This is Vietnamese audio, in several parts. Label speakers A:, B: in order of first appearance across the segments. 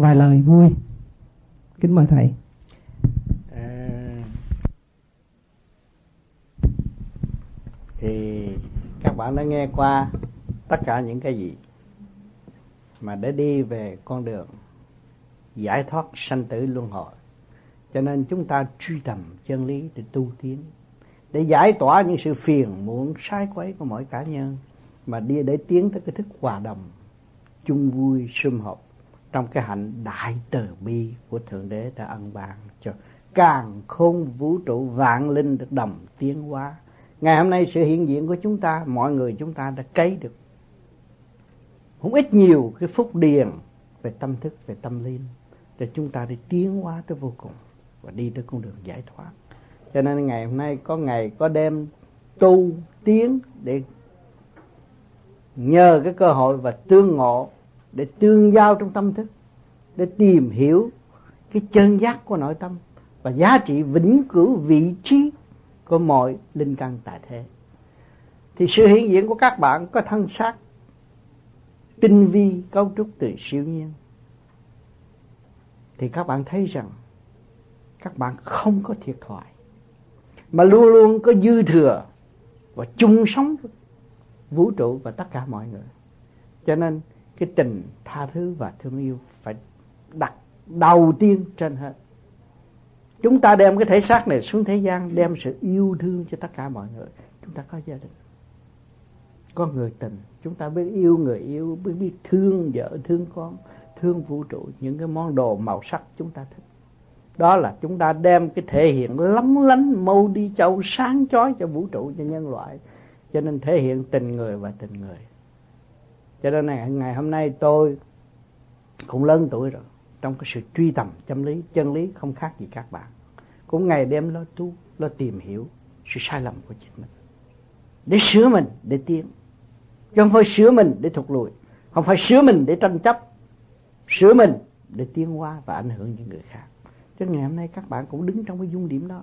A: vài lời vui. Kính mời thầy.
B: À, thì các bạn đã nghe qua tất cả những cái gì mà để đi về con đường giải thoát sanh tử luân hồi. Cho nên chúng ta truy tầm chân lý để tu tiến để giải tỏa những sự phiền muộn sai quấy của mỗi cá nhân mà đi để tiến tới cái thức hòa đồng chung vui sum họp trong cái hạnh đại từ bi của thượng đế đã ân ban cho càng khôn vũ trụ vạn linh được đồng tiến hóa. Ngày hôm nay sự hiện diện của chúng ta, mọi người chúng ta đã cấy được không ít nhiều cái phúc điền về tâm thức, về tâm linh, để chúng ta đi tiến hóa tới vô cùng và đi tới con đường giải thoát. Cho nên ngày hôm nay có ngày, có đêm tu tiến để nhờ cái cơ hội và tương ngộ để tương giao trong tâm thức, để tìm hiểu cái chân giác của nội tâm và giá trị vĩnh cửu vị trí của mọi linh căn tại thế. Thì sự hiện diện của các bạn có thân xác, tinh vi, cấu trúc từ siêu nhiên. Thì các bạn thấy rằng các bạn không có thiệt thoại mà luôn luôn có dư thừa và chung sống vũ trụ và tất cả mọi người. Cho nên cái tình tha thứ và thương yêu phải đặt đầu tiên trên hết. Chúng ta đem cái thể xác này xuống thế gian, đem sự yêu thương cho tất cả mọi người. Chúng ta có gia đình. Có người tình. Chúng ta biết yêu người yêu, biết biết thương vợ, thương con, thương vũ trụ, những cái món đồ màu sắc chúng ta thích. Đó là chúng ta đem cái thể hiện lóng lánh mâu đi châu sáng chói cho vũ trụ, cho nhân loại. Cho nên thể hiện tình người và tình người cho nên này, ngày hôm nay tôi cũng lớn tuổi rồi, trong cái sự truy tầm chân lý chân lý không khác gì các bạn. Cũng ngày đêm lo tu, lo tìm hiểu sự sai lầm của chính mình. Để sửa mình, để tiến. Chứ không phải sửa mình để thụt lùi. Không phải sửa mình để tranh chấp. Sửa mình để tiến qua và ảnh hưởng những người khác. Cho ngày hôm nay các bạn cũng đứng trong cái dung điểm đó.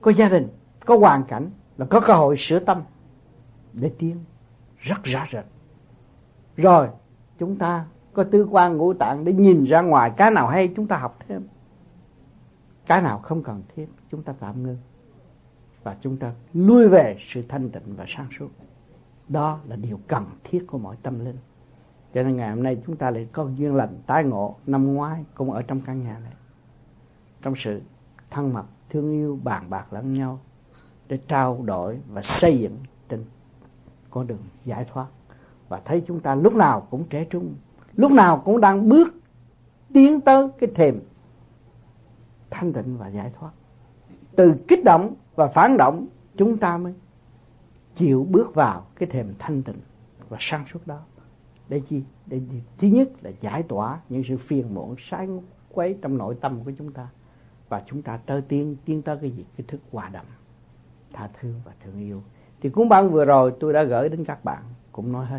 B: Có gia đình, có hoàn cảnh là có cơ hội sửa tâm để tiến rất rõ rệt. Rồi, chúng ta có tư quan ngũ tạng để nhìn ra ngoài. Cái nào hay, chúng ta học thêm. Cái nào không cần thiết, chúng ta tạm ngưng. Và chúng ta lui về sự thanh tịnh và sáng suốt. Đó là điều cần thiết của mọi tâm linh. Cho nên ngày hôm nay chúng ta lại có duyên lành tái ngộ năm ngoái cũng ở trong căn nhà này. Trong sự thân mật, thương yêu, bàn bạc lẫn nhau để trao đổi và xây dựng con đường giải thoát. Và thấy chúng ta lúc nào cũng trẻ trung, lúc nào cũng đang bước tiến tới cái thềm thanh tịnh và giải thoát. Từ kích động và phản động, chúng ta mới chịu bước vào cái thềm thanh tịnh và sáng suốt đó. Để chi? Để chi? thứ nhất là giải tỏa những sự phiền muộn sai quấy trong nội tâm của chúng ta. Và chúng ta tới tiến tiến tới cái gì? Cái thức hòa đồng, tha thứ và thương yêu thì cuốn băng vừa rồi tôi đã gửi đến các bạn, cũng nói hết.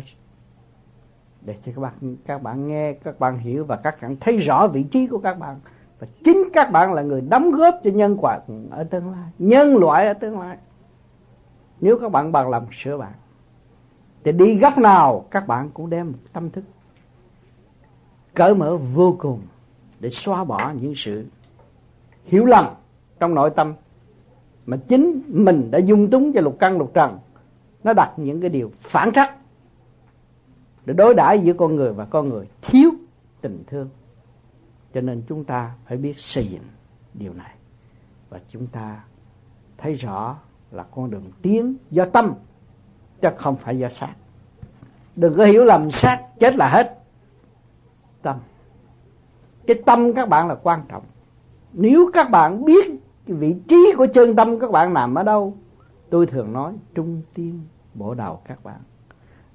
B: Để cho các bạn các bạn nghe, các bạn hiểu và các bạn thấy rõ vị trí của các bạn. Và chính các bạn là người đóng góp cho nhân quả ở tương lai, nhân loại ở tương lai. Nếu các bạn bằng lòng sửa bạn, thì đi góc nào các bạn cũng đem một tâm thức cởi mở vô cùng để xóa bỏ những sự hiểu lầm trong nội tâm mà chính mình đã dung túng cho lục căn, lục trần. Nó đặt những cái điều phản trắc để đối đãi giữa con người và con người. Thiếu tình thương. Cho nên chúng ta phải biết xây dựng điều này. Và chúng ta thấy rõ là con đường tiến do tâm, chứ không phải do xác. Đừng có hiểu lầm xác chết là hết. Tâm. Cái tâm các bạn là quan trọng. Nếu các bạn biết cái vị trí của chân tâm các bạn nằm ở đâu? Tôi thường nói, trung tim bộ đầu các bạn.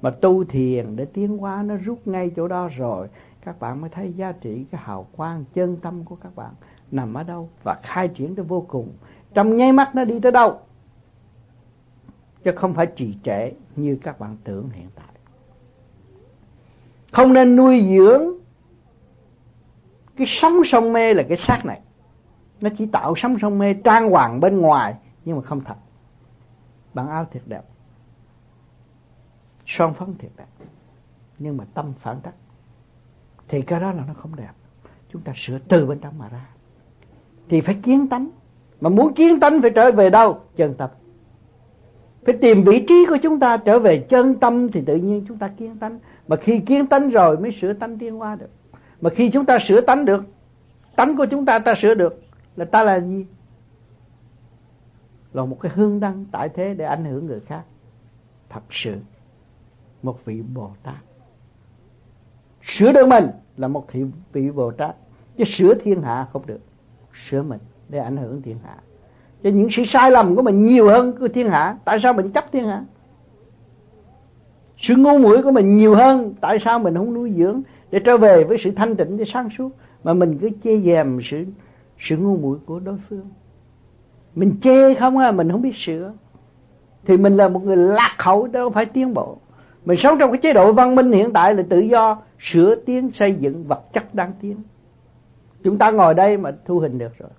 B: Mà tu thiền để tiến hóa nó rút ngay chỗ đó rồi, các bạn mới thấy giá trị cái hào quang chân tâm của các bạn nằm ở đâu và khai triển tới vô cùng. Trong nháy mắt nó đi tới đâu? Chứ không phải trì trệ như các bạn tưởng hiện tại. Không nên nuôi dưỡng cái sống sông mê là cái xác này nó chỉ tạo sống sông mê trang hoàng bên ngoài, nhưng mà không thật. Bằng áo thiệt đẹp. Son phấn thiệt đẹp. Nhưng mà tâm phản trắc. Thì cái đó là nó không đẹp. Chúng ta sửa từ bên trong mà ra. Thì phải kiến tánh. Mà muốn kiến tánh phải trở về đâu? Chân tâm. Phải tìm vị trí của chúng ta trở về chân tâm thì tự nhiên chúng ta kiến tánh. Mà khi kiến tánh rồi mới sửa tánh tiên hoa được. Mà khi chúng ta sửa tánh được, tánh của chúng ta ta sửa được là ta là gì? Là một cái hương đăng tại thế để ảnh hưởng người khác. Thật sự, một vị bồ tát. Sửa được mình là một thị vị bồ tát. Chứ sửa thiên hạ không được. Sửa mình để ảnh hưởng thiên hạ. Cho những sự sai lầm của mình nhiều hơn của thiên hạ. Tại sao mình chấp thiên hạ? Sự ngu muội của mình nhiều hơn. Tại sao mình không nuôi dưỡng để trở về với sự thanh tịnh để sáng suốt? Mà mình cứ chê dèm sự sự ngu muội của đối phương. Mình chê không à mình không biết sửa. Thì mình là một người lạc hậu, đâu phải tiến bộ. Mình sống trong cái chế độ văn minh hiện tại là tự do, sửa tiến, xây dựng vật chất đang tiến. Chúng ta ngồi đây mà thu hình được rồi.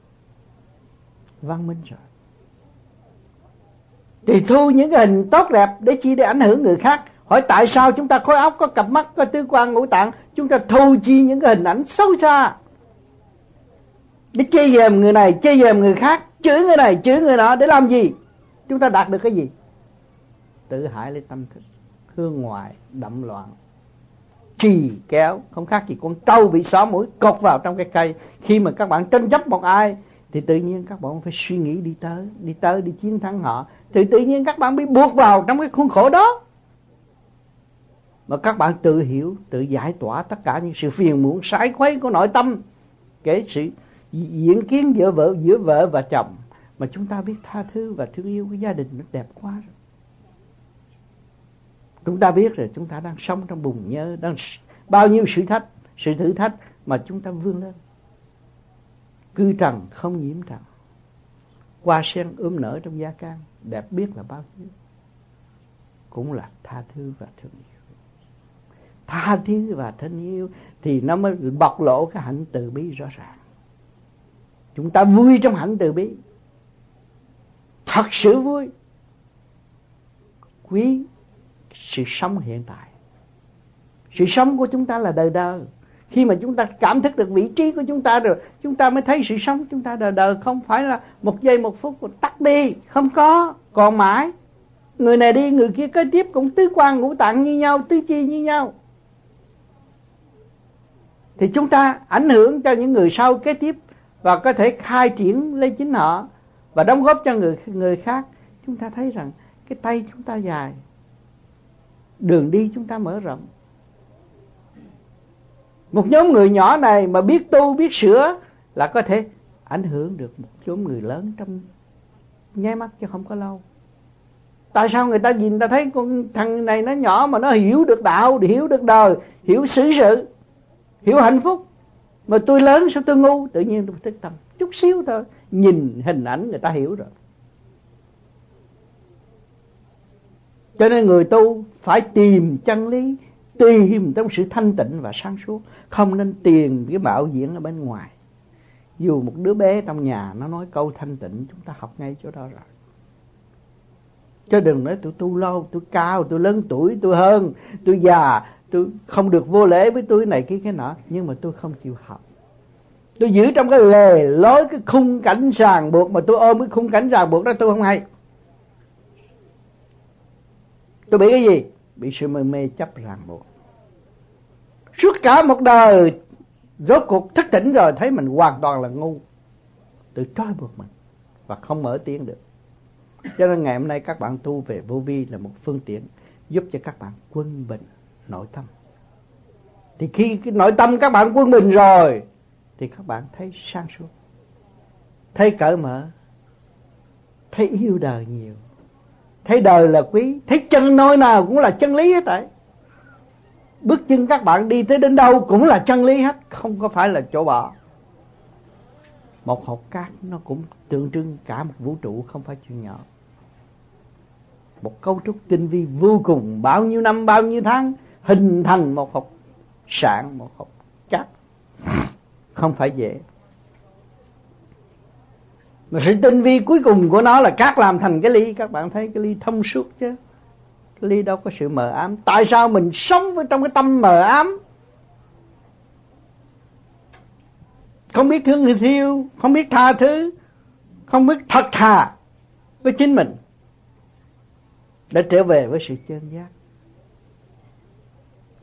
B: Văn minh rồi. Thì thu những cái hình tốt đẹp để chi để ảnh hưởng người khác. Hỏi tại sao chúng ta khối óc có cặp mắt, có tư quan ngũ tạng? Chúng ta thu chi những cái hình ảnh xấu xa để chê dèm người này, chê dèm người khác, chửi người này, chửi người nọ để làm gì? Chúng ta đạt được cái gì? Tự hại lấy tâm thức, hương ngoại đậm loạn, trì kéo, không khác gì con trâu bị xóa mũi cột vào trong cái cây. Khi mà các bạn tranh chấp một ai, thì tự nhiên các bạn phải suy nghĩ đi tới đi tới, đi chiến thắng họ. Thì tự nhiên các bạn bị buộc vào trong cái khuôn khổ đó. Mà các bạn tự hiểu, tự giải tỏa tất cả những sự phiền muộn, sái khuấy của nội tâm. Kể sự diễn kiến giữa vợ giữa vợ và chồng mà chúng ta biết tha thứ và thương yêu cái gia đình nó đẹp quá rồi. Chúng ta biết rồi, chúng ta đang sống trong bùn nhơ, đang bao nhiêu sự thách, sự thử thách mà chúng ta vươn lên. Cư trần không nhiễm trần. Qua sen ươm nở trong gia can đẹp biết là bao nhiêu. Cũng là tha thứ và thương yêu. Tha thứ và thương yêu thì nó mới bộc lộ cái hạnh từ bi rõ ràng chúng ta vui trong hạnh từ bi. Thật sự vui. Quý sự sống hiện tại. Sự sống của chúng ta là đời đời. Khi mà chúng ta cảm thức được vị trí của chúng ta rồi, chúng ta mới thấy sự sống chúng ta đời đời. Không phải là một giây, một phút, một tắt đi. Không có. Còn mãi, người này đi, người kia kế tiếp cũng tứ quan, ngũ tạng như nhau, tứ chi như nhau. Thì chúng ta ảnh hưởng cho những người sau kế tiếp và có thể khai triển lấy chính họ và đóng góp cho người người khác. Chúng ta thấy rằng cái tay chúng ta dài, đường đi chúng ta mở rộng. Một nhóm người nhỏ này mà biết tu, biết sửa là có thể ảnh hưởng được một nhóm người lớn trong nháy mắt chứ không có lâu. Tại sao người ta nhìn người ta thấy con thằng này nó nhỏ mà nó hiểu được đạo, hiểu được đời, hiểu xử sự, hiểu hạnh phúc? Mà tôi lớn sao tôi ngu? Tự nhiên tôi thức tâm. Chút xíu thôi. Nhìn hình ảnh người ta hiểu rồi. Cho nên người tu phải tìm chân lý, tìm trong sự thanh tịnh và sáng suốt. Không nên tìm cái mạo diễn ở bên ngoài. Dù một đứa bé trong nhà nó nói câu thanh tịnh, chúng ta học ngay chỗ đó rồi. Chứ đừng nói tôi tu lâu, tôi cao, tôi lớn tuổi, tôi hơn, tôi già tôi không được vô lễ với tôi này kia cái nọ, nhưng mà tôi không chịu học. Tôi giữ trong cái lề lối cái khung cảnh ràng buộc mà tôi ôm cái khung cảnh ràng buộc đó, tôi không hay. Tôi bị cái gì? Bị sự mê mê chấp ràng buộc. Suốt cả một đời, rốt cuộc thức tỉnh rồi, thấy mình hoàn toàn là ngu. Tự trói buộc mình và không mở tiếng được. Cho nên ngày hôm nay các bạn tu về vô vi là một phương tiện giúp cho các bạn quân bình nội tâm. Thì khi cái nội tâm các bạn quân bình rồi, thì các bạn thấy sang suốt. Thấy cởi mở. Thấy yêu đời nhiều. Thấy đời là quý. Thấy chân nói nào cũng là chân lý hết đấy. bước chân các bạn đi tới đến đâu cũng là chân lý hết, không có phải là chỗ bỏ. Một hột cát nó cũng tượng trưng cả một vũ trụ, không phải chuyện nhỏ. Một cấu trúc tinh vi vô cùng, bao nhiêu năm, bao nhiêu tháng hình thành một hột sạn, một hột cát không phải dễ. Mà sự tinh vi cuối cùng của nó là cát làm thành cái ly. Các bạn thấy cái ly thông suốt chứ? Cái ly đâu có sự mờ ám. Tại sao mình sống với trong cái tâm mờ ám? Không biết thương người thiêu, không biết tha thứ, không biết thật thà với chính mình. Để trở về với sự chân giác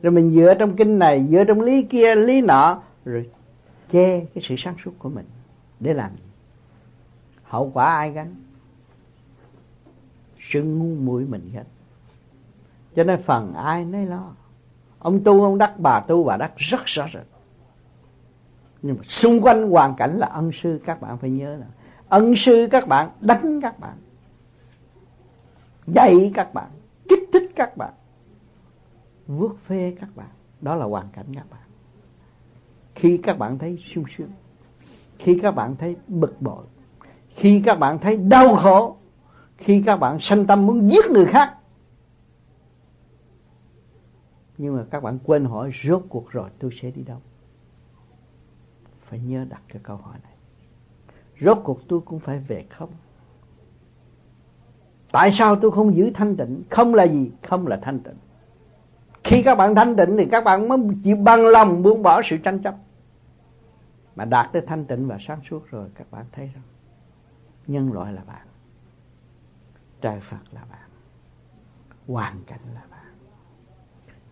B: rồi mình dựa trong kinh này, dựa trong lý kia, lý nọ, rồi che cái sự sáng suốt của mình để làm gì? Hậu quả ai gánh? Sự ngu muội mình gánh. Cho nên phần ai nấy lo. Ông tu, ông đắc, bà tu, bà đắc rất rõ rệt. Nhưng mà xung quanh hoàn cảnh là ân sư, các bạn phải nhớ là ân sư các bạn, đánh các bạn, dạy các bạn, kích thích các bạn vước phê các bạn. Đó là hoàn cảnh các bạn. Khi các bạn thấy sung sướng, khi các bạn thấy bực bội, khi các bạn thấy đau khổ, khi các bạn sanh tâm muốn giết người khác, nhưng mà các bạn quên hỏi rốt cuộc rồi, tôi sẽ đi đâu? Phải nhớ đặt cái câu hỏi này. Rốt cuộc tôi cũng phải về không? Tại sao tôi không giữ thanh tịnh? Không là gì? Không là thanh tịnh khi các bạn thanh tịnh thì các bạn mới chịu bằng lòng buông bỏ sự tranh chấp. Mà đạt tới thanh tịnh và sáng suốt rồi các bạn thấy rằng nhân loại là bạn trời Phật là bạn hoàn cảnh là bạn.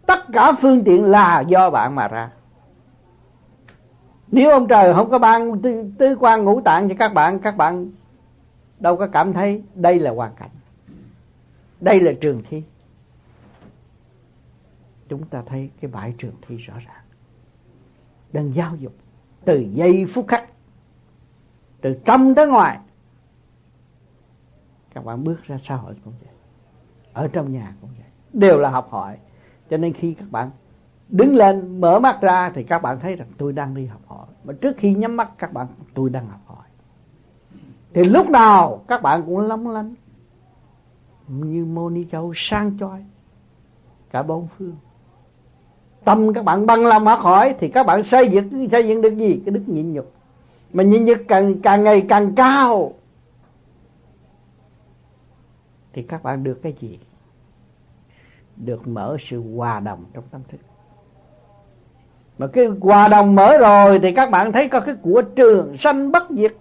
B: Tất cả phương tiện là do bạn mà ra. Nếu ông trời không có ban tứ, tứ quan ngũ tạng cho các bạn các bạn đâu có cảm thấy đây là hoàn cảnh. Đây là trường thi chúng ta thấy cái bãi trường thi rõ ràng. Đang giáo dục từ giây phút khắc, từ trong tới ngoài. Các bạn bước ra xã hội cũng vậy, ở trong nhà cũng vậy, đều là học hỏi. Cho nên khi các bạn đứng lên, mở mắt ra thì các bạn thấy rằng tôi đang đi học hỏi. Mà trước khi nhắm mắt, các bạn, tôi đang học hỏi. Thì lúc nào các bạn cũng lóng lánh như mô ni châu sang choi cả bốn phương tâm các bạn bằng lòng mà khỏi, thì các bạn xây dựng xây dựng được gì? Cái đức nhịn nhục. Mà nhịn nhục càng càng ngày càng cao. Thì các bạn được cái gì? Được mở sự hòa đồng trong tâm thức. Mà cái hòa đồng mở rồi thì các bạn thấy có cái của trường sanh bất diệt.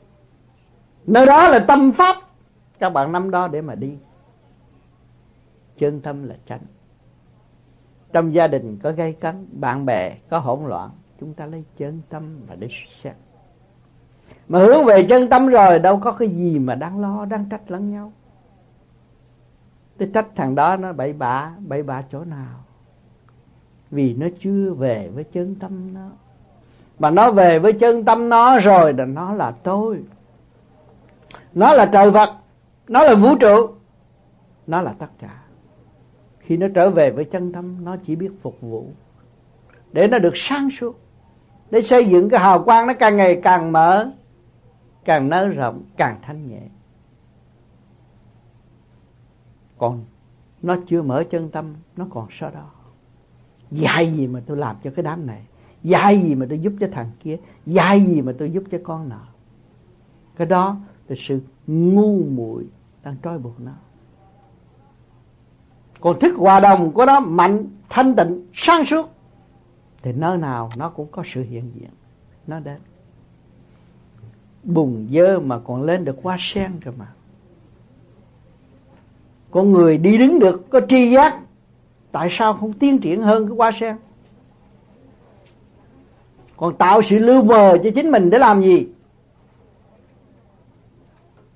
B: Nơi đó là tâm pháp. Các bạn nắm đó để mà đi. Chân tâm là chánh trong gia đình có gây cấn, bạn bè có hỗn loạn, chúng ta lấy chân tâm và để xét. Mà hướng về chân tâm rồi, đâu có cái gì mà đang lo đang trách lẫn nhau. Tôi trách thằng đó nó bậy bạ bậy bạ chỗ nào? Vì nó chưa về với chân tâm nó. Mà nó về với chân tâm nó rồi là nó là tôi. Nó là trời vật nó là vũ trụ, nó là tất cả khi nó trở về với chân tâm, nó chỉ biết phục vụ. Để nó được sáng suốt, để xây dựng cái hào quang nó càng ngày càng mở, càng nới rộng, càng thanh nhẹ. Còn nó chưa mở chân tâm, nó còn sợ đó dạy gì mà tôi làm cho cái đám này? Dạy gì mà tôi giúp cho thằng kia? Dạy gì mà tôi giúp cho con nọ? Cái đó là sự ngu muội đang trói buộc nó còn thức hòa đồng của nó mạnh, thanh tịnh, sáng suốt. Thì nơi nào nó cũng có sự hiện diện, nó đến. Bùn dơ mà còn lên được hoa sen cơ mà. Con người đi đứng được, có tri giác. Tại sao không tiến triển hơn cái hoa sen? Còn tạo sự lưu mờ cho chính mình để làm gì?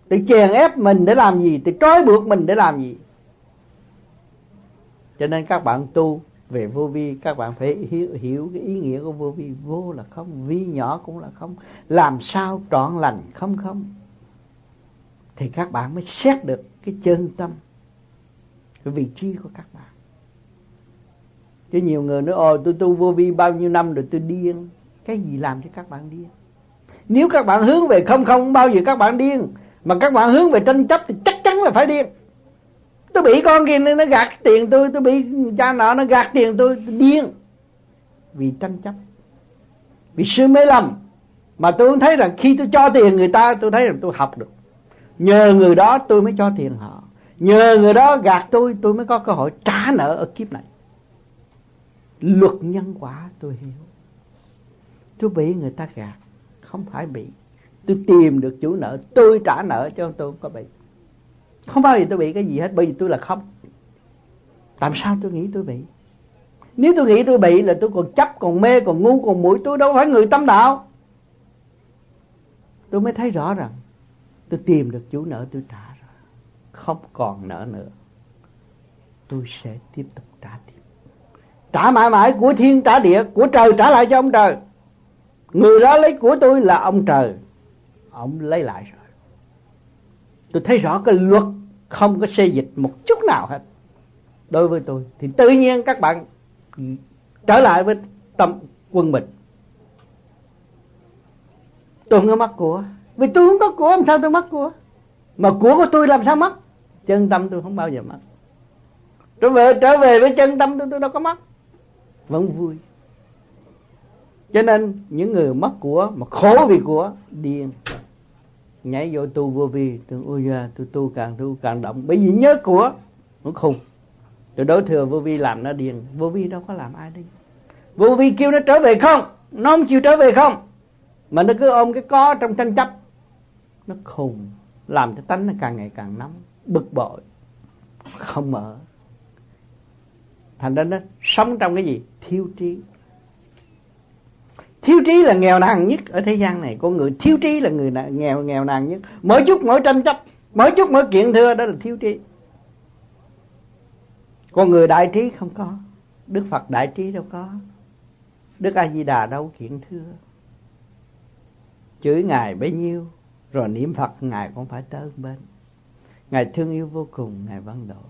B: Tự chèn ép mình để làm gì? Tự trói buộc mình để làm gì? Cho nên các bạn tu về vô vi các bạn phải hiểu, hiểu cái ý nghĩa của vô vi. Vô là không vi nhỏ cũng là không. Làm sao trọn lành không không? Thì các bạn mới xét được cái chân tâm cái vị trí của các bạn. Chứ nhiều người nói ôi tôi tu vô vi bao nhiêu năm rồi tôi điên. Cái gì làm cho các bạn điên? Nếu các bạn hướng về không không bao giờ các bạn điên. Mà các bạn hướng về tranh chấp thì chắc chắn là phải điên tôi bị con kia nó gạt tiền tôi tôi bị cha nợ nó gạt tiền tôi, tôi điên. Vì tranh chấp vì sự mê lầm. Mà tôi cũng thấy rằng khi tôi cho tiền người ta tôi thấy rằng tôi học được. Nhờ người đó tôi mới cho tiền họ. Nhờ người đó gạt tôi tôi mới có cơ hội trả nợ ở kiếp này. Luật nhân quả tôi hiểu. Tôi bị người ta gạt không phải bị. Tôi tìm được chủ nợ tôi trả nợ cho tôi không có bị không bao giờ tôi bị cái gì hết, bởi vì tôi là không. Làm sao tôi nghĩ tôi bị? Nếu tôi nghĩ tôi bị là tôi còn chấp, còn mê, còn ngu, còn mũi tôi đâu phải người tâm đạo. Tôi mới thấy rõ rằng tôi tìm được chủ nợ tôi trả rồi. Không còn nợ nữa. Tôi sẽ tiếp tục trả tiếp. Trả mãi mãi của thiên, trả địa, của trời trả lại cho ông trời. Người đó lấy của tôi là ông trời. Ông lấy lại rồi tôi thấy rõ cái luật không có xê dịch một chút nào hết. Đối với tôi, thì tự nhiên các bạn trở lại với tâm quân bình tôi không có mất của. Vì tôi không có của, làm sao tôi mất của? Mà của của tôi làm sao mất chân tâm tôi không bao giờ mất trở về trở về với chân tâm tôi tôi đâu có mất vẫn vui. Cho nên những người mất của mà khổ vì của, điên nhảy vô tu vô vi tôi ôi da, tôi tu càng tu càng động. Bởi vì nhớ của nó khùng. Tôi đối thừa vô vi làm nó điên. Vô vi đâu có làm ai đi. Vô vi kêu nó trở về không? Nó không chịu trở về không? Mà nó cứ ôm cái có trong tranh chấp. Nó khùng. Làm cho tánh nó càng ngày càng nóng. Bực bội. Không mở. Thành ra nó sống trong cái gì? Thiếu trí thiếu trí là nghèo nàn nhất ở thế gian này. Con người thiếu trí là người nghèo nghèo nàn nhất. Mỗi chút, mỗi tranh chấp, mỗi chút, mỗi kiện thưa, đó là thiếu trí. Con người đại trí không có. Đức phật đại trí đâu có. Đức a di đà đâu kiện thưa. Chửi ngài bấy nhiêu, rồi niệm phật, ngài cũng phải tới bên. Ngài thương yêu vô cùng, ngài văn độ.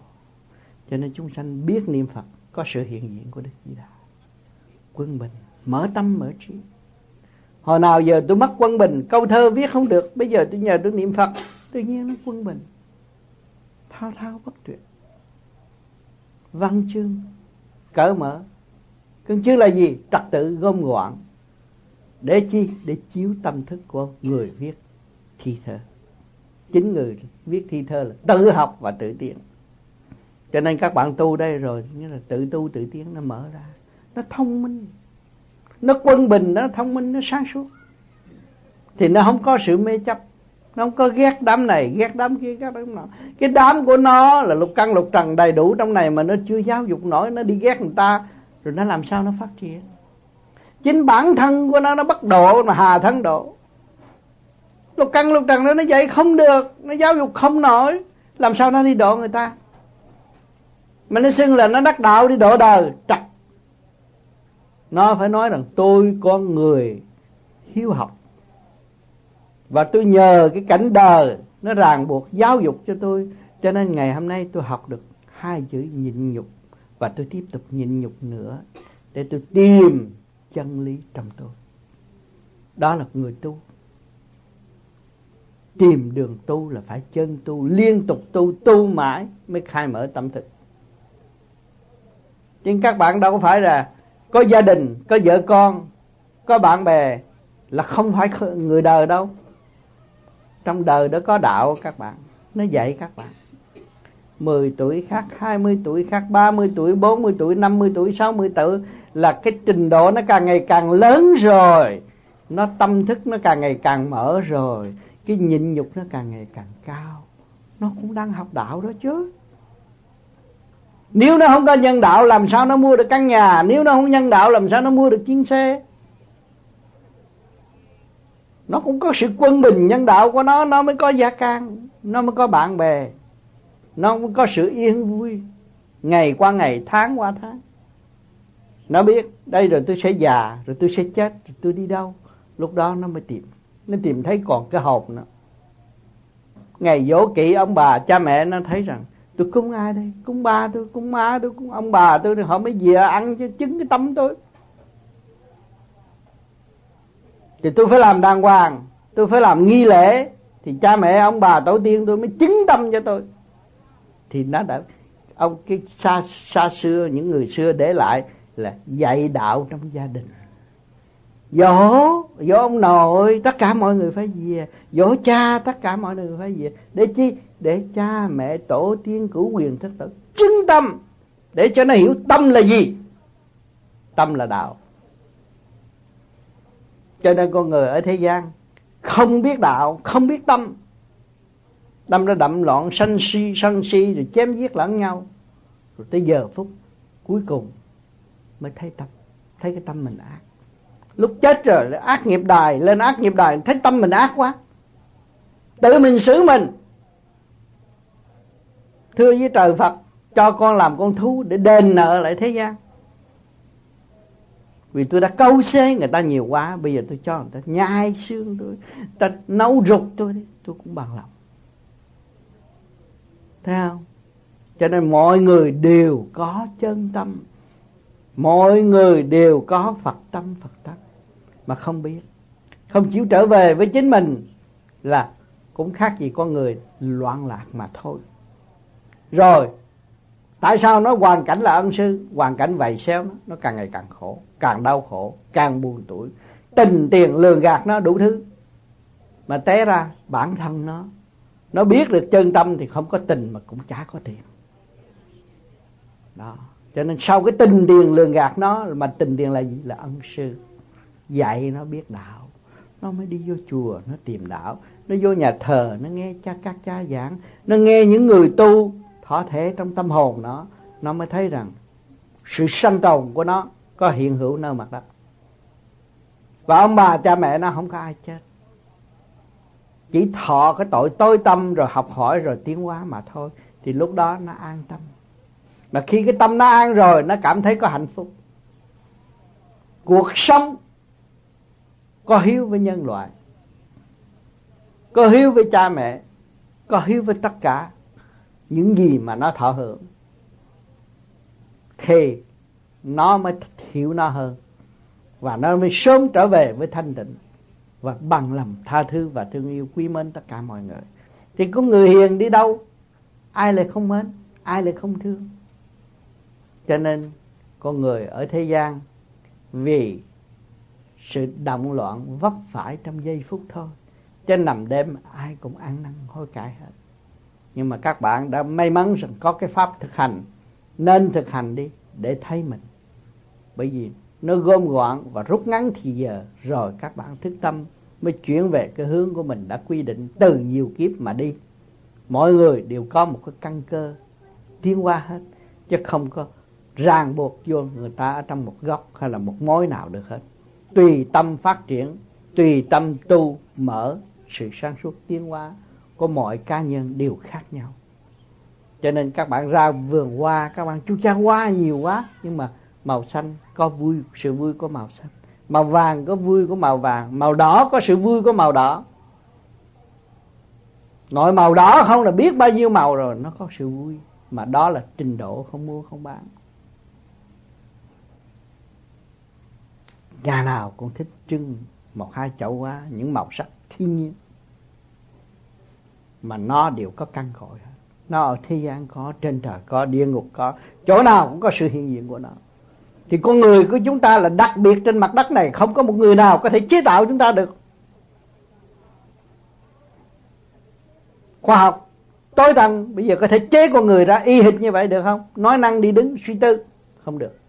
B: Cho nên chúng sanh biết niệm phật có sự hiện diện của đức di đà quân bình mở tâm mở trí. Hồi nào giờ tôi mất quân bình, câu thơ viết không được. Bây giờ tôi nhờ tôi niệm phật. Tự nhiên nó quân bình. Thao thao bất tuyệt. Văn chương cởi mở. Cân chứ là gì? Trật tự gom gọn. Để chi? Để chiếu tâm thức của người viết thi thơ. Chính người viết thi thơ là tự học và tự tiến. Cho nên các bạn tu đây rồi, nghĩa là tự tu tự tiến nó mở ra. Nó thông minh nó quân bình, nó thông minh, nó sáng suốt. Thì nó không có sự mê chấp. Nó không có ghét đám này, ghét đám kia, ghét đám nọ. Cái đám của nó là lục căn, lục trần đầy đủ trong này mà nó chưa giáo dục nổi, nó đi ghét người ta, rồi nó làm sao nó phát triển? Chính bản thân của nó nó bất độ mà hà thân độ. Lục căn, lục trần nó nó dạy không được, nó giáo dục không nổi. Làm sao nó đi độ người ta? Mà nó xưng là nó đắc đạo, đi độ đời, trật nó phải nói rằng tôi con người hiếu học. Và tôi nhờ cái cảnh đời nó ràng buộc giáo dục cho tôi. Cho nên ngày hôm nay tôi học được hai chữ nhịn nhục. Và tôi tiếp tục nhịn nhục nữa để tôi tìm chân lý trong tôi. Đó là người tu. Tìm đường tu là phải chân tu, liên tục tu tu mãi mới khai mở tâm thức. Nhưng các bạn đâu có phải là có gia đình, có vợ con, có bạn bè là không phải người đời đâu. Trong đời đó có đạo, các bạn. Nó dạy các bạn. 10 tuổi khác 20 tuổi khác 30 tuổi 40 tuổi 50 tuổi 60 tuổi là cái trình độ nó càng ngày càng lớn rồi. Nó tâm thức nó càng ngày càng mở rồi. Cái nhịn nhục nó càng ngày càng cao. Nó cũng đang học đạo đó chứ nếu nó không có nhân đạo, làm sao nó mua được căn nhà? Nếu nó không nhân đạo, làm sao nó mua được chiếc xe? Nó cũng có sự quân bình nhân đạo của nó nó mới có gia can, nó mới có bạn bè, nó mới có sự yên vui, ngày qua ngày, tháng qua tháng. Nó biết, đây rồi tôi sẽ già, rồi tôi sẽ chết, rồi tôi đi đâu. Lúc đó nó mới tìm, nó tìm thấy còn cái hộp nữa. Ngày dỗ kỵ ông bà, cha mẹ nó thấy rằng tôi cúng ai đây? Cúng ba tôi, cúng má tôi, cúng ông bà tôi họ mới về ăn cho chứng cái tâm tôi. Thì tôi phải làm đàng hoàng, tôi phải làm nghi lễ. Thì cha mẹ, ông bà, tổ tiên tôi mới chứng tâm cho tôi. Thì nó đã, ông cái xa xa xưa, những người xưa để lại là dạy đạo trong gia đình dỗ dỗ ông nội, tất cả mọi người phải về. Dỗ cha, tất cả mọi người phải về. Để chi? Để cha mẹ tổ tiên cửu quyền thất tử chứng tâm. Để cho nó hiểu tâm là gì? Tâm là đạo. Cho nên con người ở thế gian không biết đạo, không biết tâm. Tâm nó đậm loạn sân si sân si, rồi chém giết lẫn nhau. Rồi tới giờ phút cuối cùng mới thấy tâm, thấy cái tâm mình ác lúc chết rồi, ác nghiệp đài, lên ác nghiệp đài, thấy tâm mình ác quá. Tự mình xử mình. Thưa với trời Phật, cho con làm con thú để đền nợ lại thế gian. Vì tôi đã câu xé người ta nhiều quá, bây giờ tôi cho người ta nhai xương tôi, ta nấu rụt tôi đi, tôi cũng bằng lòng. Thấy không? Cho nên mọi người đều có chân tâm, mọi người đều có phật tâm phật tâm mà không biết. Không chịu trở về với chính mình là cũng khác gì con người loạn lạc mà thôi. Rồi tại sao nói hoàn cảnh là ân sư? Hoàn cảnh vậy xéo nó, nó càng ngày càng khổ càng đau khổ càng buồn tuổi. Tình tiền lường gạt nó đủ thứ. Mà té ra bản thân nó nó biết được chân tâm thì không có tình mà cũng chả có tiền. Đó. Cho nên sau cái tình tiền lường gạt nó mà tình tiền là gì? Là ân sư dạy nó biết đạo. Nó mới đi vô chùa, nó tìm đạo. Nó vô nhà thờ, nó nghe cha các cha giảng. Nó nghe những người tu thọ thể trong tâm hồn nó. Nó mới thấy rằng sự sanh tồn của nó có hiện hữu nơi mặt đất. Và ông bà, cha mẹ nó không có ai chết. Chỉ thọ cái tội tối tâm rồi học hỏi rồi tiến hóa mà thôi. Thì lúc đó nó an tâm. Mà khi cái tâm nó an rồi, nó cảm thấy có hạnh phúc. Cuộc sống có hiếu với nhân loại. Có hiếu với cha mẹ. Có hiếu với tất cả những gì mà nó thọ hưởng. Thì nó mới hiểu nó hơn. Và nó mới sớm trở về với thanh tịnh và bằng lòng tha thứ và thương yêu quý mến tất cả mọi người. Thì có người hiền đi đâu, ai lại không mến, ai lại không thương? Cho nên con người ở thế gian vì sự động loạn vấp phải trong giây phút thôi. Cho nằm đêm, ai cũng ăn năn hối cải hết. Nhưng mà các bạn đã may mắn rằng có cái pháp thực hành. Nên thực hành đi, để thấy mình. Bởi vì nó gom gọn và rút ngắn thì giờ, rồi các bạn thức tâm mới chuyển về cái hướng của mình đã quy định từ nhiều kiếp mà đi. Mọi người đều có một cái căn cơ tiến qua hết, chứ không có ràng buộc vô người ta ở trong một góc hay là một mối nào được hết tùy tâm phát triển, tùy tâm tu mở sự sáng suốt tiến hóa của mọi cá nhân đều khác nhau. Cho nên các bạn ra vườn hoa, các bạn chú cha hoa nhiều quá, nhưng mà màu xanh có vui, sự vui có màu xanh. Màu vàng có vui có màu vàng, màu đỏ có sự vui có màu đỏ. Nội màu đỏ không là biết bao nhiêu màu rồi, nó có sự vui, mà đó là trình độ không mua không bán. Nhà nào cũng thích trưng một hai chậu hoa những màu sắc thiên nhiên. Mà nó đều có căn cội. Hết nó ở thế gian có, trên trời có, địa ngục có, chỗ nào cũng có sự hiện diện của nó. Thì con người của chúng ta là đặc biệt trên mặt đất này, không có một người nào có thể chế tạo chúng ta được. Khoa học tối tân bây giờ có thể chế con người ra y hệt như vậy được không? Nói năng đi đứng, suy tư, không được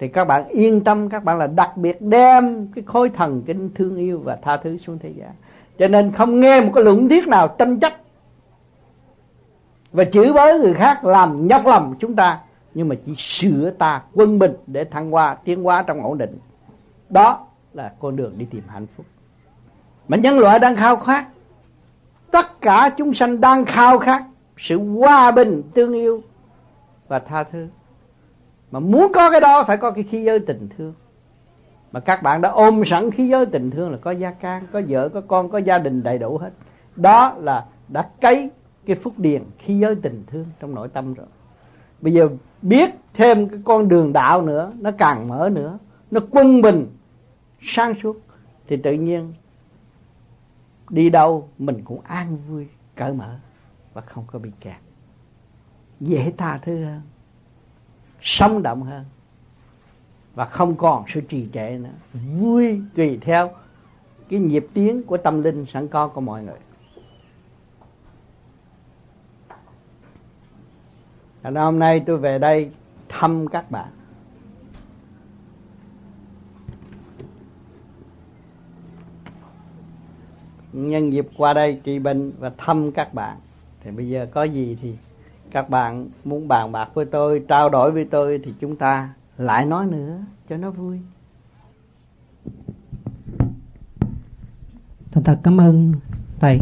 B: thì các bạn yên tâm, các bạn là đặc biệt đem cái khối thần kinh thương yêu và tha thứ xuống thế gian. Cho nên không nghe một cái luận thuyết nào tranh chấp và chửi bới người khác làm nhọc lòng chúng ta, nhưng mà chỉ sửa ta quân bình để thăng hoa, tiến hóa trong ổn định. Đó là con đường đi tìm hạnh phúc. Mà nhân loại đang khao khát, tất cả chúng sanh đang khao khát sự hòa bình tương yêu và tha thứ mà muốn có cái đó phải có cái khí giới tình thương. Mà các bạn đã ôm sẵn khí giới tình thương là có gia can, có vợ, có con, có gia đình đầy đủ hết. Đó là đã cấy cái phúc điền khí giới tình thương trong nội tâm rồi. Bây giờ biết thêm cái con đường đạo nữa, nó càng mở nữa, nó quân bình, sáng suốt, thì tự nhiên đi đâu mình cũng an vui, cởi mở và không có bị kẹt. Dễ tha thứ hơn sống động hơn. Và không còn sự trì trệ nữa. Vui tùy theo cái nhịp tiến của tâm linh sẵn có của mọi người. Thành hôm nay tôi về đây thăm các bạn. Nhân dịp qua đây trị bệnh và thăm các bạn. Thì bây giờ có gì thì các bạn muốn bàn bạc với tôi, trao đổi với tôi thì chúng ta lại nói nữa, cho nó vui.
A: Thật thật cảm ơn thầy.